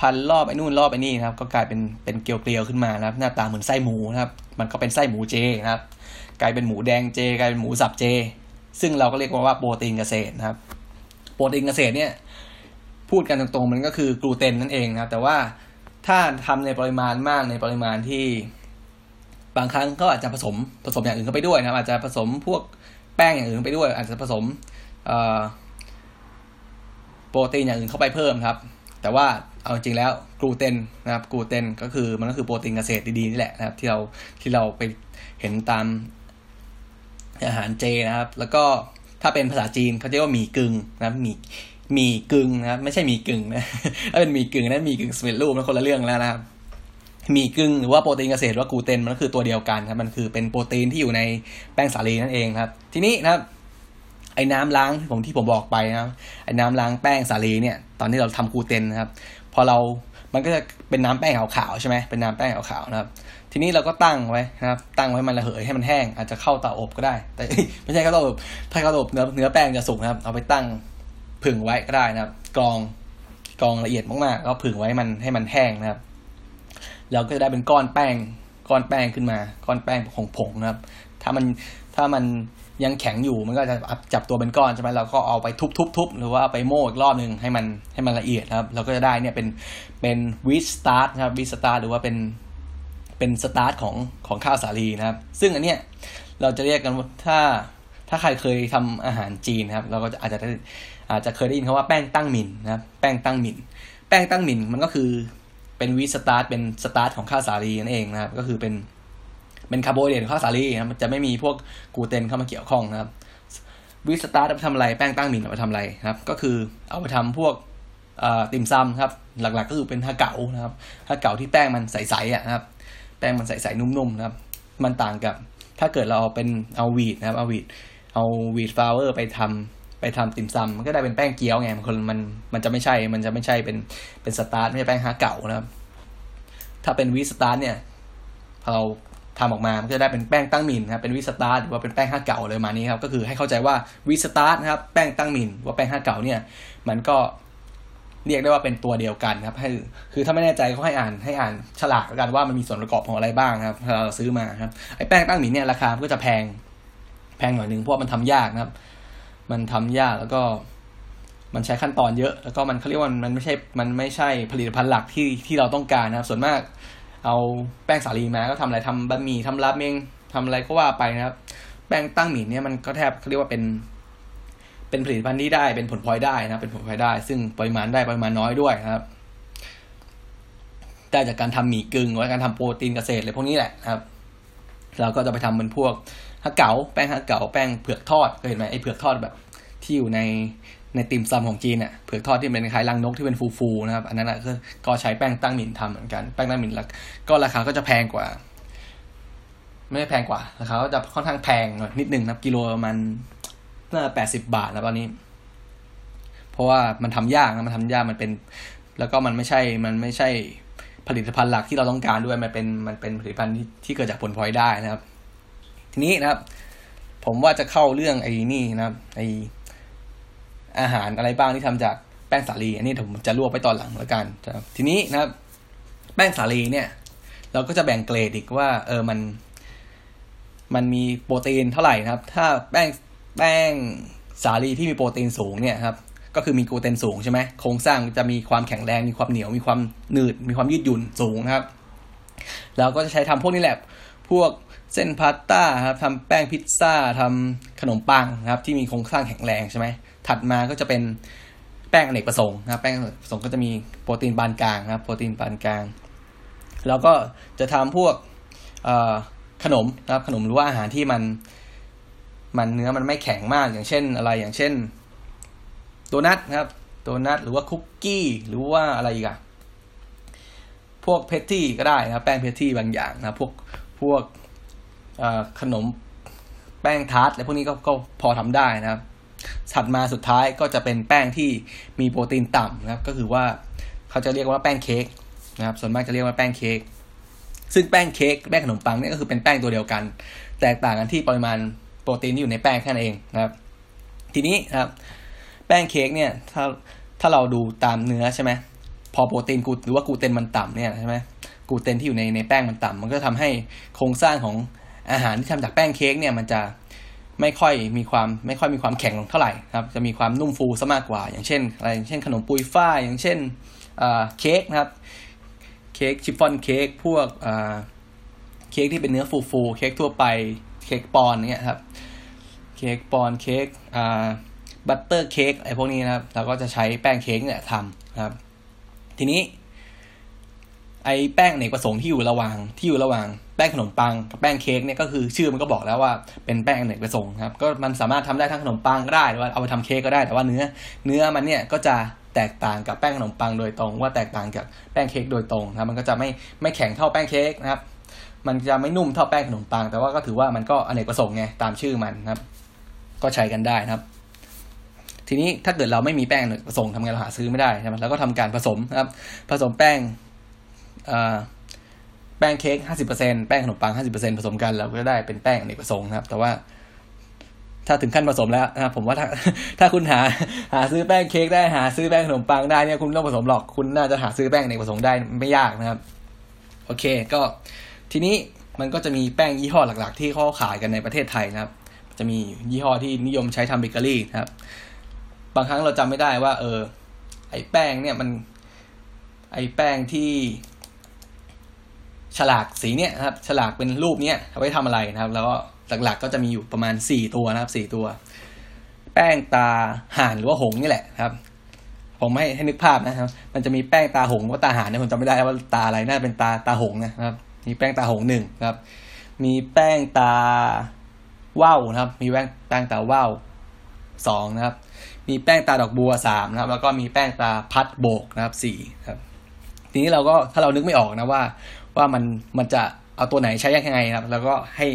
A: พันรอบไอ้นู่นรอบไอ้นี่นะครับ ก็กลายเป็นเป็นเกลียวๆขึ้นมานะครับ หน้าตาเหมือนไส้หมูนะครับ มันก็เป็นไส้หมูเจนะครับ กลายเป็นหมูแดงเจ กลายเป็นหมูสับเจ ซึ่งเราก็เรียกว่าโปรตีนเกษตรนะครับ โปรตีนเกษตรเนี่ย พูดกันตรงๆมันก็คือกลูเตนนั่นเองนะครับ แต่ว่าถ้าทำในปริมาณมากในปริมาณที่บางครั้งก็อาจจะผสมผสมอย่างอื่นเข้าไปด้วยนะครับอาจจะผสมพวกแป้งอย่างอื่นไปด้วย อาจจะผสมโปรตีนอย่างอื่นเข้าไปเพิ่มครับ แต่ว่าเอาจริงแล้วกลูเตนนะครับกลูเตนก็คือมันก็คือโปรตีนเกษตรดีๆนี่แหละนะครับ ที่เราที่เราไปเห็นตาม อาหารเจนะครับ แล้วก็ถ้าเป็นภาษาจีนเขาเรียกว่าหมี่กึ่งนะหมี่หมี่กึ่งนะครับ ไม่ใช่หมี่กึ่งนะถ้าเป็นหมี่กึ่งนั้นหมี่กึ่งสำเร็จรูปมันคนละเรื่องแล้วนะครับหมี่กึ่งหรือว่าโปรตีนเกษตรว่ากูเตนมันก็คือตัวเดียวกันครับมันคือเป็นโปรตีนที่อยู่ในแป้งสาลีนั่นเองครับ ทีนี้นะครับไอ้น้ำล้างที่ผมที่ผมบอกไปนะครับไอ้น้ำล้างแป้งสาลีเนี่ย ตอนที่เราทำกูเตนนะครับ พอเรามันก็จะเป็นน้ำแป้งขาวๆใช่ไหมเป็นน้ำแป้งขาวๆนะครับ ทีนี้เราก็ตั้งไว้นะครับ ตั้งไว้มันระเหยให้มันแห้ง อาจจะเข้าเตาอบก็ได้ แต่ไม่ใช่เข้าเตาอบถ้าเข้าเตาอบเนื้อเนื้อแป้งจะสุกนะครับ เอาไปตั้งผึ่งไว้ก็ได้นะครับ กรองกรองละเอียดมากๆแล้วผึ่งไว้มันให้มันแห้งนะครับเราก็จะได้เป็นก้อนแป้ง ก้อนแป้งขึ้นมา ก้อนแป้งของผงนะครับ ถ้ามันถ้ามันยังแข็งอยู่มันก็จะจับตัวเป็นก้อนใช่ไหมเราก็เอาไปทุบๆๆหรือว่าไปโม่อีกรอบหนึ่งให้มันให้มันละเอียดครับ เราก็จะได้เนี่ยเป็นเป็น wheat starch นะครับ wheat starch หรือว่าเป็น เป็น starch ของของข้าวสาลีนะครับ ซึ่งอันเนี้ยเราจะเรียกกันว่าถ้าถ้าใครเคยทำอาหารจีนนะครับ เราก็อาจจะอาจจะเคยได้ยินคำว่าแป้งตั้งหมิ่นนะครับแป้งตั้งหมิ่นแป้งตั้งหมิ่นมันก็คือเป็น wheat starch เป็น starch ของข้าวสาลีนั่นเองนะครับ ก็คือเป็นเป็นคาร์โบไฮเดรตของข้าวสาลีนะมันจะไม่มีพวกกลูเตนเข้ามาเกี่ยวข้องนะครับ wheat starch เอาไปทำอะไรแป้งตั้งหมิ่นเอาไปทำอะไรครับ ก็คือเอาไปทำพวกติ่มซำครับ หลักๆก็คือเป็นฮาเก๋านะครับฮาเก๋าที่แป้งมันใสๆอะนะครับ แป้งมันใสๆนุ่มๆนะครับ มันต่างกับถ้าเกิดเราเอาเป็นเอา wheat นะครับเอา wheat เอา wheat flour ไปทำไปทำติ่มซำมันก็ได้เป็นแป้งเกี๊ยวไงมันมันมันจะไม่ใช่ มันจะไม่ใช่เป็นเป็น starch ไม่ใช่แป้งฮาเก๋านะครับ ถ้าเป็น wheat starch เนี่ยเราทำออกมา มันก็จะได้เป็นแป้งตั้งมินนะครับ เป็น wheat starch หรือว่าเป็นแป้งฮาเก๋าเลยมานี้ครับ ก็คือให้เข้าใจว่า wheat starch นะครับ แป้งตั้งมิน ว่าแป้งฮาเก๋าเนี่ย มันก็ เรียกได้ว่าเป็นตัวเดียวกันครับให้คือถ้าไม่แน่ใจก็ให้อ่านให้อ่านฉลากกันว่ามันมีส่วนประกอบของอะไรบ้างครับเราซื้อมาครับไอ้แป้งตั้งหมินเนี่ยราคาก็จะแพง แพงหน่อยหนึ่งเพราะมันทำยากนะครับ มันทำยากแล้วก็มันใช้ขั้นตอนเยอะ แล้วก็มันเขาเรียกว่ามันไม่ใช่มันไม่ใช่ผลิตภัณฑ์หลักที่ที่เราต้องการนะครับ ส่วนมาก เอาแป้งสาลีมาก็ทำอะไรทำบะหมี่ทำราเมงทำอะไรก็ว่าไปนะครับ แป้งตั้งหมี่เนี่ยมันก็แทบเขาเรียกว่าเป็น เป็นผลิตภัณฑ์ที่ได้เป็นผลพลอยได้นะเป็นผลพลอยได้ ซึ่งปริมาณได้ปริมาณน้อยด้วยนะครับได้จากการทำหมี่กึ่งหรือการทำโปรตีนเกษตรอะไรพวกนี้แหละนะครับ เราก็จะไปทำเป็นพวกฮักเก๋าแป้งฮักเก๋าแป้งเผือกทอดเคยเห็นไหมไอ้เผือกทอดแบบ ที่อยู่ในในติ่มซำของจีนเนี่ยเผือกทอดที่เป็นคล้ายรังนกที่เป็นฟูๆนะครับ อันนั้นก็ก็ใช้แป้งตั้งหมิ่นทำเหมือนกันแป้งตั้งหมิ่นแล้วก็ราคาก็จะแพงกว่า ไม่ได้แพงกว่าราคาก็จะค่อนข้างแพงหน่อยนิดนึงนะกิโลประมาณ น่าแปดสิบาทแล้วตอนนี้ เพราะว่ามันทำยากนะมันทำยากมันเป็น แล้วก็มันไม่ใช่ มันไม่ใช่ผลิตภัณฑ์หลักที่เราต้องการด้วยมันเป็นมันเป็นผลิตภัณฑ์ที่ที่เกิดจากผลพลอยได้นะครับ ทีนี้นะครับ ผมว่าจะเข้าเรื่องไอ้นี่นะครับไอ้อาหารอะไรบ้างที่ทำจากแป้งสาลี อันนี้ผมจะรวบไปตอนหลังแล้วกันทีนี้นะครับ แป้งสาลีเนี่ย เราก็จะแบ่งเกรดอีกว่า เออมัน มันมีโปรตีนเท่าไหร่นะครับ ถ้าแป้ง แป้งสาลีที่มีโปรตีนสูงเนี่ยครับก็คือมีกลูเตนสูงใช่ไหมโครงสร้างจะมีความแข็งแรง มีความเหนียว มีความหนืด มีความยืดหยุ่นสูงนะครับ เราก็จะใช้ทำพวกนี้แหละ พวกเส้นพาสต้าครับทำแป้งพิซซ่าทำขนมปังนะครับ ที่มีโครงสร้างแข็งแรงใช่ไหม ถัดมาก็จะเป็นแป้งอเนกประสงค์นะครับ แป้งอเนกประสงค์ก็จะมีโปรตีนปานกลางนะครับ โปรตีนปานกลาง แล้วก็จะทำพวกขนมนะครับ ขนมหรือว่าอาหารที่มัน มันเนื้อมันไม่แข็งมากอย่างเช่นอะไรอย่างเช่นโดนัทนะครับโดนัทหรือว่าคุกกี้ หรือว่าอะไรอีกอะพวกเพสตี้ก็ได้นะแป้งเพสตี้บางอย่างนะพวกพวกขนมแป้งทาร์ตอะไรพวกนี้ก็ก็พอทำได้นะครับถัดมาสุดท้ายก็จะเป็นแป้งที่มีโปรตีนต่ำนะครับ ก็คือว่าเขาจะเรียกว่าแป้งเค้กนะครับ ส่วนมากจะเรียกว่าแป้งเค้กซึ่งแป้งเค้กแป้งขนมปังเนี่ยก็คือเป็นแป้งตัวเดียวกัน แตกต่างกันที่ปริมาณ โปรตีนที่อยู่ในแป้งแค่นั้นเองนะครับ ทีนี้ครับ แป้งเค้กเนี่ยถ้าถ้าเราดูตามเนื้อใช่ไหมพอโปรตีนกูหรือว่ากูเตนมันต่ำเนี่ยใช่ไหมกูเตนที่อยู่ในในแป้งมันต่ำมันก็ทำให้โครงสร้างของอาหารที่ทำจากแป้งเค้กเนี่ยมันจะไม่ค่อยมีความไม่ค่อยมีความแข็งเท่าไหร่ครับจะมีความนุ่มฟูซะมากกว่า อย่างเช่นอะไรอย่างเช่นขนมปุยฝ้ายอย่างเช่นเค้กนะครับเค้กชิฟฟ่อนเค้กพวกเค้กที่เป็นเนื้อฟูฟูเค้กทั่วไป เค้กปอนด์เนี่ยครับ เค้กปอนด์เค้กอ่าบัตเตอร์เค้กอะไรพวกนี้นะครับ เราก็จะใช้แป้งเค้กเนี่ยทำนะครับ ทีนี้ ไอ้แป้งอเนกประสงค์ที่อยู่ระหว่างที่อยู่ระหว่างแป้งขนมปังกับแป้งเค้กเนี่ยก็คือชื่อมันก็บอกแล้วว่าเป็นแป้งอเนกประสงค์ครับ ก็มันสามารถทำได้ทั้งขนมปังก็ได้หรือว่าเอาไปทำเค้กก็ได้แต่ว่าเนื้อ เนื้อมันเนี่ยก็จะแตกต่างกับแป้งขนมปังโดยตรง ว่าแตกต่างกับแป้งเค้กโดยตรงนะมันก็จะไม่ไม่แข็งเท่าแป้งเค้กนะครับ มันจะไม่นุ่มเท่าแป้งขนมปัง แต่ว่าก็ถือว่ามันก็อเนกประสงค์ไงตามชื่อมันนะครับ ก็ใช้กันได้นะครับ ทีนี้ถ้าเกิดเราไม่มีแป้งผสมทำไงเราหาซื้อไม่ได้ใช่ไหมเราก็ทำการผสมนะครับ ผสมแป้งแป้งเค้กห้าสิบเปอร์เซ็นแป้งขนมปังห้าสิบเปอร์เซ็นผสมกันเราก็ได้เป็นแป้งอเนกประสงค์นะครับ แต่ว่าถ้าถึงขั้นผสมแล้วนะครับผมว่าถ้าถ้าคุณหาหาซื้อแป้งเค้กได้หาซื้อแป้งขนมปังได้เนี่ยคุณต้องผสมหรอกคุณน่าจะหาซื้อแป้งอเนกประสงค์ได้ไม่ยากนะครับ โอเค ก็ ทีนี้มันก็จะมีแป้งยี่ห้อหลักๆ ที่เขาขายกันในประเทศไทยนะครับ จะมียี่ห้อที่นิยมใช้ทำเบเกอรี่นะครับ บางครั้งเราจำไม่ได้ว่า เออ ไอแป้งเนี่ยมัน ไอแป้งที่ ฉลากสีเนี้ยครับ ฉลากเป็นรูปเนี้ยเอาไว้ทำอะไรนะครับ แล้วก็หลักๆ ก็จะมีอยู่ประมาณสี่ตัวนะครับสี่ตัว แป้งตาห่านหรือว่าหงนี่แหละครับผมให้ให้นึกภาพนะครับ มันจะมีแป้งตาหงว่าตาห่านเนี่ยผมจำไม่ได้ว่าตาอะไรน่าเป็นตาตาหงนะครับ มีแป้งตาหงหนึ่งครับ มีแป้งตาว่าวนะครับ มีแป้งแป้งตาว่าวสองนะครับ มีแป้งตาดอกบัวสามนะครับ แล้วก็มีแป้งตาพัดโบกนะครับสี่ครับ ทีนี้เราก็ถ้าเรานึกไม่ออกนะว่า ว่ามันมันจะเอาตัวไหนใช้ยังไงครับ แล้วก็ให้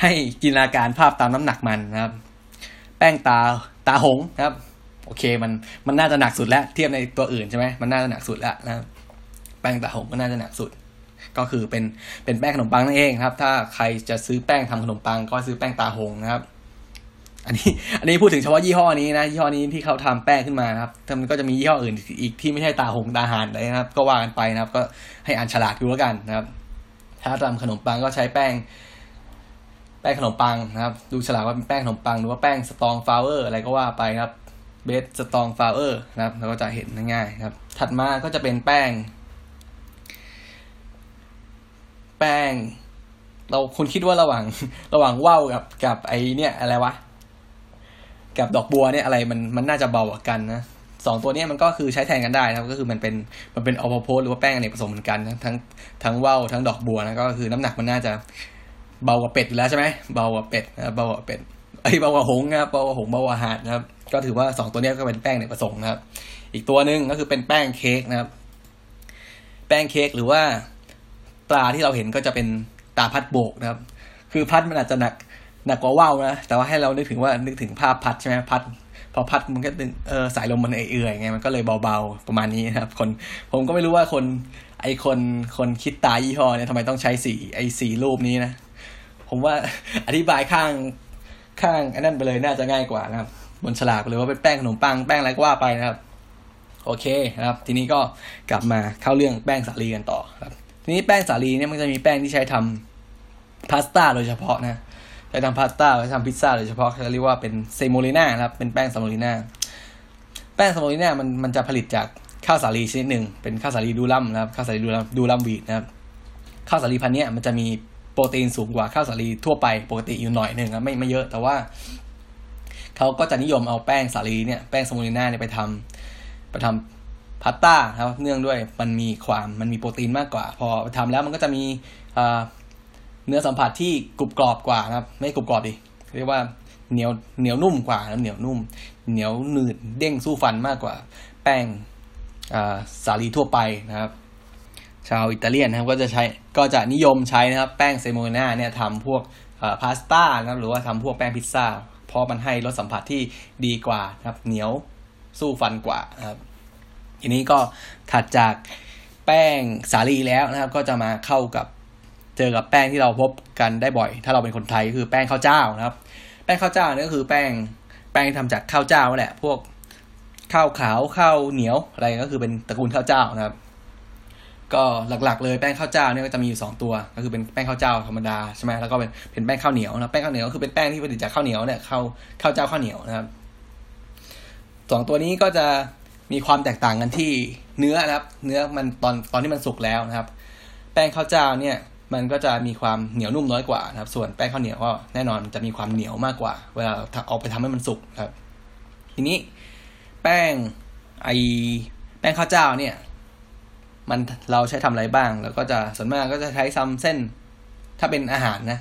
A: ให้จินตนาการภาพตามน้ำหนักมันนะครับ แป้งตาตาหงนะครับ โอเคมันมันน่าจะหนักสุดแล้ว เทียบในตัวอื่นใช่ไหมมันน่าจะหนักสุดแล้วนะครับแป้งตาหงก็น่าจะหนักสุด ก็คือเป็นเป็นแป้งขนมปังนั่นเองครับ ถ้าใครจะซื้อแป้งทำขนมปังก็ซื้อแป้งตาหงนะครับ อันนี้ อันนี้พูดถึงเฉพาะยี่ห้อนี้นะยี่ห้อนี้ที่เขาทำแป้งขึ้นมาครับมันก็จะมียี่ห้ออื่นอีกที่ไม่ใช่ตาหงตาหานเลยนะครับ ก็ว่ากันไปนะครับ ก็ให้อ่านฉลากดูแล้วกันนะครับ ถ้าทำขนมปังก็ใช้แป้งแป้งขนมปังนะครับ ดูฉลากว่าเป็นแป้งขนมปังหรือว่าแป้งสตองฟลาวเวอร์อะไรก็ว่าไปครับเบสสตองฟลาวเวอร์นะครับเราก็จะเห็นง่ายๆครับ ถัดมาก็จะเป็นแป้ง แป้ง เราคุณคิดว่าระหว่าง ระหว่างว่าวกับกับไอเนี่ยอะไรวะ กับดอกบัวเนี่ยอะไรมันมันน่าจะเบากว่ากันนะสองตัวนี้มันก็คือใช้แทนกันได้นะครับ ก็คือมันเป็นมันเป็นออโพสหรือว่าแป้งอเนกประสงค์เหมือนกัน ทั้งทั้งทั้งว่าวทั้งดอกบัวนะก็คือน้ำหนักมันน่าจะเบากว่าเป็ดอยู่แล้วใช่ไหมเบากว่าเป็ดนะเบากว่าเป็ดไอ้เบากว่าหงนะครับเบากว่าหงเบากว่าหาดนะครับ ก็ถือว่าสองตัวนี้ก็เป็นแป้งอเนกประสงค์นะครับ อีกตัวหนึ่งก็คือเป็นแป้งเค้กนะครับ แป้งเค้กหรือว่า ตราที่เราเห็นก็จะเป็นตาพัดโบกนะครับ คือพัดมันอาจจะหนักหนักกว่าว่าวนะ แต่ว่าให้เรานึกถึงว่านึกถึงภาพพัดใช่ไหมพัด พอพัดมันก็ดึงเออสายลมมันเอื่อยไงมันก็เลยเบาๆประมาณนี้นะครับ คนผมก็ไม่รู้ว่าคนไอคนคนคิดตายี่ห้อเนี่ยทำไมต้องใช้สีไอสีรูปนี้นะ ผมว่าอธิบายข้างข้างอันนั้นไปเลยน่าจะง่ายกว่านะครับ บนฉลากเลยว่าเป็นแป้งขนมปังแป้งอะไรก็ว่าไปนะครับ โอเคนะครับ ทีนี้ก็กลับมาเข้าเรื่องแป้งสาลีกันต่อครับ ทีนี้แป้งสาลีเนี่ยมันจะมีแป้งที่ใช้ทำพาสต้าโดยเฉพาะนะใช้ทำพาสต้าใช้ทำพิซซ่าโดยเฉพาะเขาเรียกว่าเป็น semolina ครับเป็นแป้ง semolina แป้ง semolina มันมันจะผลิตจากข้าวสาลีชนิดหนึ่งเป็นข้าวสาลี durum นะครับข้าวสาลี durum durum wheat นะครับข้าวสาลีพันธุ์นี้มันจะมีโปรตีนสูงกว่าข้าวสาลีทั่วไปปกติอยู่หน่อยหนึ่งครับไม่ไม่เยอะแต่ว่าเขาก็จะนิยมเอาแป้งสาลีเนี่ยแป้ง semolina เนี่ยไปทำไปทำ พาสต้าครับเนื่องด้วยมันมีความมันมีโปรตีนมากกว่า พอทำแล้วมันก็จะมีเนื้อสัมผัสที่กรุบกรอบกว่านะครับ ไม่กรุบกรอบดิเรียกว่าเหนียวเหนียวนุ่มกว่านะเหนียวนุ่ม เหนียวหนืดเด้งสู้ฟันมากกว่า แป้งสาลีทั่วไปนะครับ ชาวอิตาเลียนนะครับก็จะใช้ก็จะนิยมใช้นะครับ แป้งเซโมนาเนี่ยทำพวกพาสต้านะครับหรือว่าทำพวกแป้งพิซซ่าเพราะมันให้รสสัมผัสที่ดีกว่านะครับ เหนียวสู้ฟันกว่านะครับ ทีนี้ก็ถัดจากแป้งสาลีแล้วนะครับ ก็จะมาเข้ากับเจอกับแป้งที่เราพบกันได้บ่อย ถ้าเราเป็นคนไทยคือแป้งข้าวเจ้านะครับ แป้งข้าวเจ้านี่ก็คือแป้งแป้งทำจากข้าวเจ้าแหละ พวกข้าวขาวข้าวเหนียวอะไรก็คือเป็นตระกูลข้าวเจ้านะครับ ก็หลักๆ เลยแป้งข้าวเจ้าเนี่ยก็จะมีอยู่สองตัว ก็คือเป็นแป้งข้าวเจ้าธรรมดาใช่ไหมแล้วก็เป็นเป็นแป้งข้าวเหนียวนะแป้งข้าวเหนียวก็คือเป็นแป้งที่ผลิตจากข้าวเหนียวเนี่ยข้าวข้าวเจ้าข้าวเหนียวนะครับสองตัวนี้ก็จะ มีความแตกต่างกันที่เนื้อนะครับ เนื้อมันตอนตอนที่มันสุกแล้วนะครับ แป้งข้าวเจ้าเนี่ยมันก็จะมีความเหนียวนุ่มน้อยกว่านะครับ ส่วนแป้งข้าวเหนียวก็แน่นอนจะมีความเหนียวมากกว่า เวลาเอาไปทำให้มันสุกครับ ทีนี้แป้งไอแป้งข้าวเจ้าเนี่ย มันเราใช้ทำอะไรบ้าง แล้วก็จะส่วนมากก็จะใช้ทำเส้น ถ้าเป็นอาหารนะ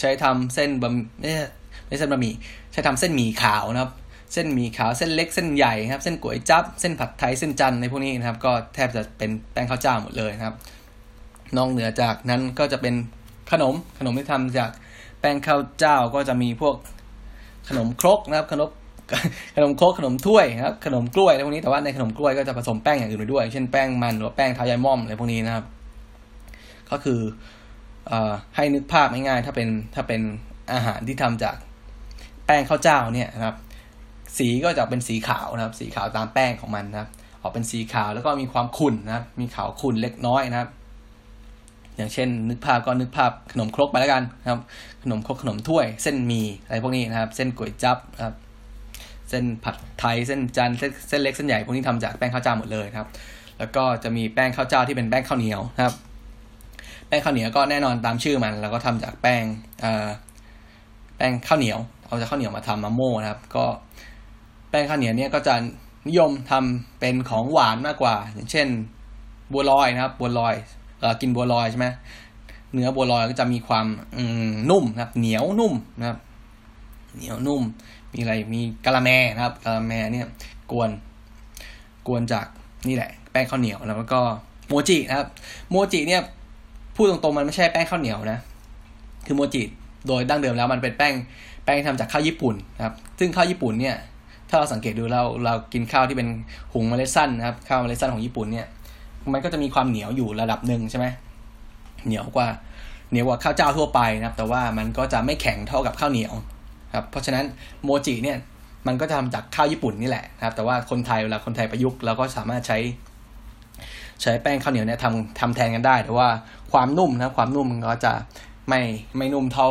A: ใช้ทำเส้นบะไม่ใช่ไม่ใช่เส้นบะหมี่ใช้ทำเส้นหมี่ขาวนะครับ เส้นหมี่ขาวเส้นเล็กเส้นใหญ่ครับเส้นก๋วยจับเส้นผัดไทยเส้นจันในพวกนี้นะครับ ก็แทบจะเป็นแป้งข้าวเจ้าหมดเลยครับ นอกเหนือจากนั้นก็จะเป็นขนมขนมที่ทำจากแป้งข้าวเจ้าก็จะมีพวกขนมครกนะครับ ขนมขนมครกขนมถ้วยครับ ขนมกล้วยอะไรพวกนี้แต่ว่าในขนมกล้วยก็จะผสมแป้งอย่างอื่นไปด้วย เช่นแป้งมันหรือแป้งเท้ายายม่อมอะไรพวกนี้นะครับ ก็คืออให้นึกภาพง่ายๆถ้าเป็นถ้าเป็นอาหารที่ทำจากแป้งข้าวเจ้าเนี่ยนะครับ สีก็จะเป็นสีขาวนะครับ สีขาวตามแป้งของมันนะครับ ออกเป็นสีขาวแล้วก็มีความขุ่นนะครับ มีขาวขุ่นเล็กน้อยนะครับ อย่างเช่น นึกภาพก็นึกภาพขนมครกไปแล้วกันนะครับ ขนมครกขนมถ้วย เส้นมีอะไรพวกนี้นะครับ เส้นก๋วยจั๊บครับ เส้นผัดไทย เส้นจันเส้นเส้นเล็กเส้นใหญ่พวกนี้ทำจากแป้งข้าวเจ้าหมดเลยครับ แล้วก็จะมีแป้งข้าวเจ้าที่เป็นแป้งข้าวเหนียวนะครับ แป้งข้าวเหนียวก็แน่นอนตามชื่อมันเราก็ทำจากแป้งเอ่อแป้งข้าวเหนียวเอาจากข้าวเหนียวมาทำมะโม่นะครับ ก็ แป้งข้าวเหนียวเนี่ยก็จะนิยมทำเป็นของหวานมากกว่า อย่างเช่น บัวลอยนะครับ บัวลอยกินบัวลอยใช่ไหมเนื้อบัวลอยก็จะมีความนุ่มนะครับ เหนียวนุ่มนะครับ เหนียวนุ่ม มีอะไรมีกะละแมนะครับกะละแมเนี่ยกวนกวนจากนี่แหละ แป้งข้าวเหนียวแล้วก็โมจินะครับ โมจิเนี่ยพูดตรงๆมันไม่ใช่แป้งข้าวเหนียวนะ คือโมจิโดยดั้งเดิมแล้วมันเป็นแป้งแป้งทำจากข้าวญี่ปุ่นนะครับ ซึ่งข้าวญี่ปุ่นเนี่ย ถ้าเราสังเกตดูเราเรากินข้าวที่เป็นหุงเมล็ดสั้นนะครับข้าวเมล็ดสั้นของญี่ปุ่นเนี่ย มันก็จะมีความเหนียวอยู่ระดับหนึ่งใช่ไหมเหนียวกว่าเหนียวกว่าข้าวเจ้าทั่วไปนะครับ แต่ว่ามันก็จะไม่แข็งเท่ากับข้าวเหนียวครับเพราะฉะนั้นโมจิเนี่ยมันก็จะทำจากข้าวญี่ปุ่นนี่แหละครับ แต่ว่าคนไทยเวลาคนไทยประยุกต์เราก็สามารถใช้ ใช้แป้งข้าวเหนียวเนี่ยทำทำแทนกันได้ แต่ว่าความนุ่มนะความนุ่มมันก็จะไม่ไม่นุ่มเท่า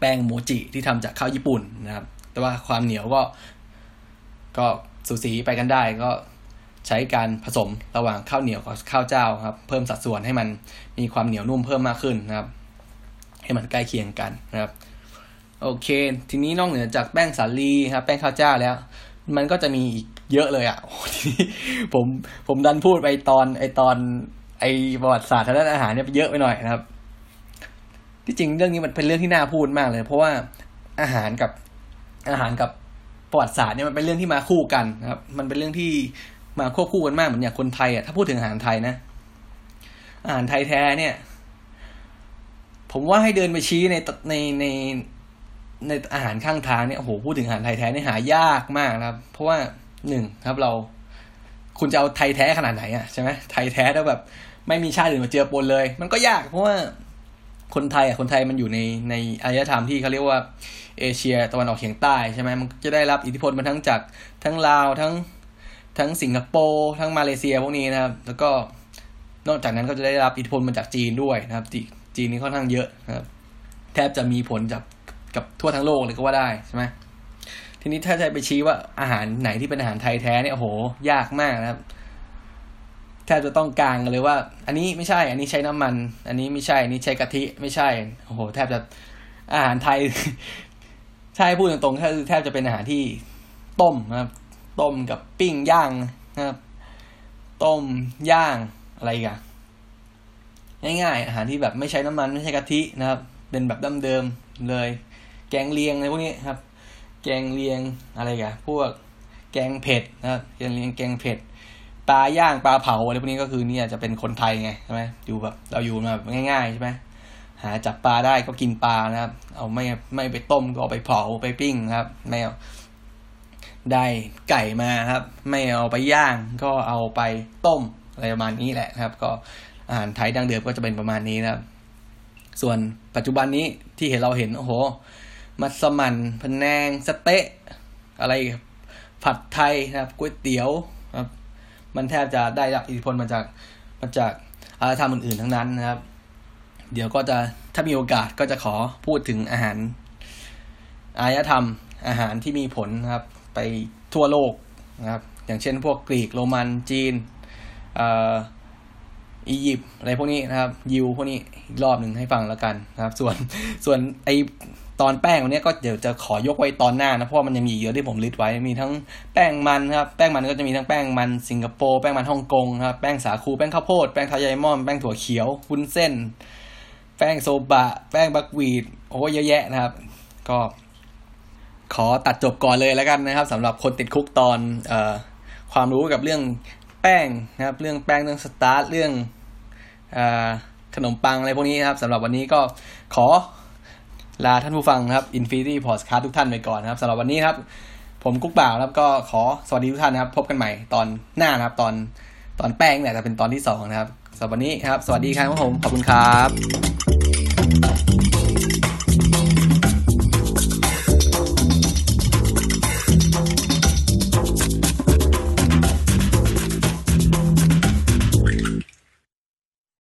A: แป้งโมจิที่ทำจากข้าวญี่ปุ่นนะครับ แต่ว่าความเหนียวก็ ก็สูสีไปกันได้ก็ใช้การผสมระหว่างข้าวเหนียวกับข้าวเจ้าครับ เพิ่มสัดส่วนให้มันมีความเหนียวนุ่มเพิ่มมากขึ้นนะครับ ให้มันใกล้เคียงกันนะครับ โอเค ทีนี้นอกเหนือจากแป้งสาลีครับแป้งข้าวเจ้าแล้ว มันก็จะมีอีกเยอะเลยอะ่ะทีนี้ผมผมดันพูดไปตอนไอตอน ไอประวัติศาสตร์ทางด้านอาหารเนี่ยเยอะไปหน่อยนะครับ ที่จริงเรื่องนี้มันเป็นเรื่องที่น่าพูดมากเลย เพราะว่าอาหารกับ อาหารกับประวัติศาสตร์เนี่ยมันเป็นเรื่องที่มาคู่กันนะครับ มันเป็นเรื่องที่มาควบคู่กันมากเหมือนอย่างคนไทยอะถ้าพูดถึงอาหารไทยนะอาหารไทยแท้เนี่ย ผมว่าให้เดินไปชี้ในในในในอาหารข้างทางเนี่ยโอ้โหพูดถึงอาหารไทยแท้เนี่ยหายากมากนะครับ เพราะว่าหนึ่งครับเรา คุณจะเอาไทยแท้ขนาดไหนอะใช่ไหมไทยแท้แล้วแบบ ไม่มีชาติอื่นมาเจือปนเลย มันก็ยากเพราะว่า คนไทยอะคนไทยมันอยู่ในในอารยธรรมที่เขาเรียกว่าเอเชียตะวันออกเฉียงใต้ใช่ไหมมันจะได้รับอิทธิพลมาทั้งจากทั้งลาวทั้งทั้งสิงคโปร์ทั้งมาเลเซียพวกนี้นะครับ แล้วก็นอกจากนั้นก็จะได้รับอิทธิพลมาจากจีนด้วยนะครับ จีนนี่ค่อนข้างเยอะนะครับ แทบจะมีผลจากกับทั่วทั้งโลกเลยก็ว่าได้ใช่ไหมทีนี้ถ้าจะไปชี้ว่าอาหารไหนที่เป็นอาหารไทยแท้เนี่ยโอ้โหยากมากนะครับ บจะต้องกลางกันเลยว่า อันนี้ไม่ใช่ อันนี้ใช้น้ำมัน อันนี้ไม่ใช่ อันนี้ใช้กะทิไม่ใช่ โอ้โห แทบจะอาหารไทยใช่พูดตรงๆแทบแทบจะเป็นอาหารที่ต้มนะครับ ต้มกับปิ้งย่างนะครับ ต้มย่างอะไรกันง่ายๆ อาหารที่แบบไม่ใช้น้ำมันไม่ใช่กะทินะครับ เป็นแบบดั้มเดิมเลย แกงเลียงอะไรพวกนี้ครับ แกงเลียงอะไรกันพวกแกงเผ็ดนะครับแกงเลียงแกงเผ็ด ลาย่างปลาเผาอะไรพวกนี้ก็คือเนี่ยจะเป็นคนไทยไงใช่ไหมอยู่แบบเราอยู่มาแบบง่ายๆใช่ไหมหาจับปลาได้ก็กินปลานะครับ เอาไม่ไม่ไปต้มก็เอาไปเผาไปปิ้งครับ ไม่เอาได้ไก่มาครับ ไม่เอาไปย่างก็เอาไปต้มอะไรประมาณนี้แหละครับ ก็อาหารไทยดั้งเดิมก็จะเป็นประมาณนี้นะครับ ส่วนปัจจุบันนี้ที่เห็นเราเห็นโอ้โห มัสมั่นพนแนงสเต๊ะอะไรผัดไทยนะครับก๋วยเตี๋ยว มันแทบจะได้รับอิทธิพลมาจากมาจากอารยธรรมอื่นๆทั้งนั้นนะครับ เดี๋ยวก็จะถ้ามีโอกาสก็จะขอพูดถึงอาหารอารยธรรมอาหารที่มีผลนะครับ ไปทั่วโลกนะครับ อย่างเช่นพวกกรีกโรมันจีนอียิปต์อะไรพวกนี้นะครับ ยิวพวกนี้อีกรอบหนึ่งให้ฟังแล้วกันนะครับ ส่วนส่วนไอตอนแป้งวันนี้ก็เดี๋ยวจะขอยกไว้ตอนหน้านะ เพราะมันยังมีเยอะที่ผมลิสต์ไว้ มีทั้งแป้งมันครับ แป้งมันก็จะมีทั้งแป้งมันสิงคโปร์ แป้งมันฮ่องกงครับ แป้งสาคู แป้งข้าวโพด แป้งทายายมอน แป้งถั่วเขียววุ้นเส้น แป้งโซบะ แป้งบักวีด โอ้เยอะแยะนะครับ ก็ขอตัดจบก่อนเลยแล้วกันนะครับสำหรับคนติดคุกตอนเอ่อความรู้กับเรื่องแป้งนะครับ เรื่องแป้งเรื่องสตาร์ทเรื่องอขนมปังอะไรพวกนี้นะครับสำหรับวันนี้ก็ขอ ลาท่านผู้ฟังครับ Infinity Podcast ทุกท่านไปก่อนนะครับสำหรับวันนี้ครับ ผมกุ๊กบ่าวครับก็ขอสวัสดีทุกท่านนะครับ พบกันใหม่ตอนหน้านะครับ ตอนตอนแป้งเนี่ยจะเป็นตอนที่สองนะครับสำหรับวันนี้ครับ สวัสดีครับผมขอบคุณครับ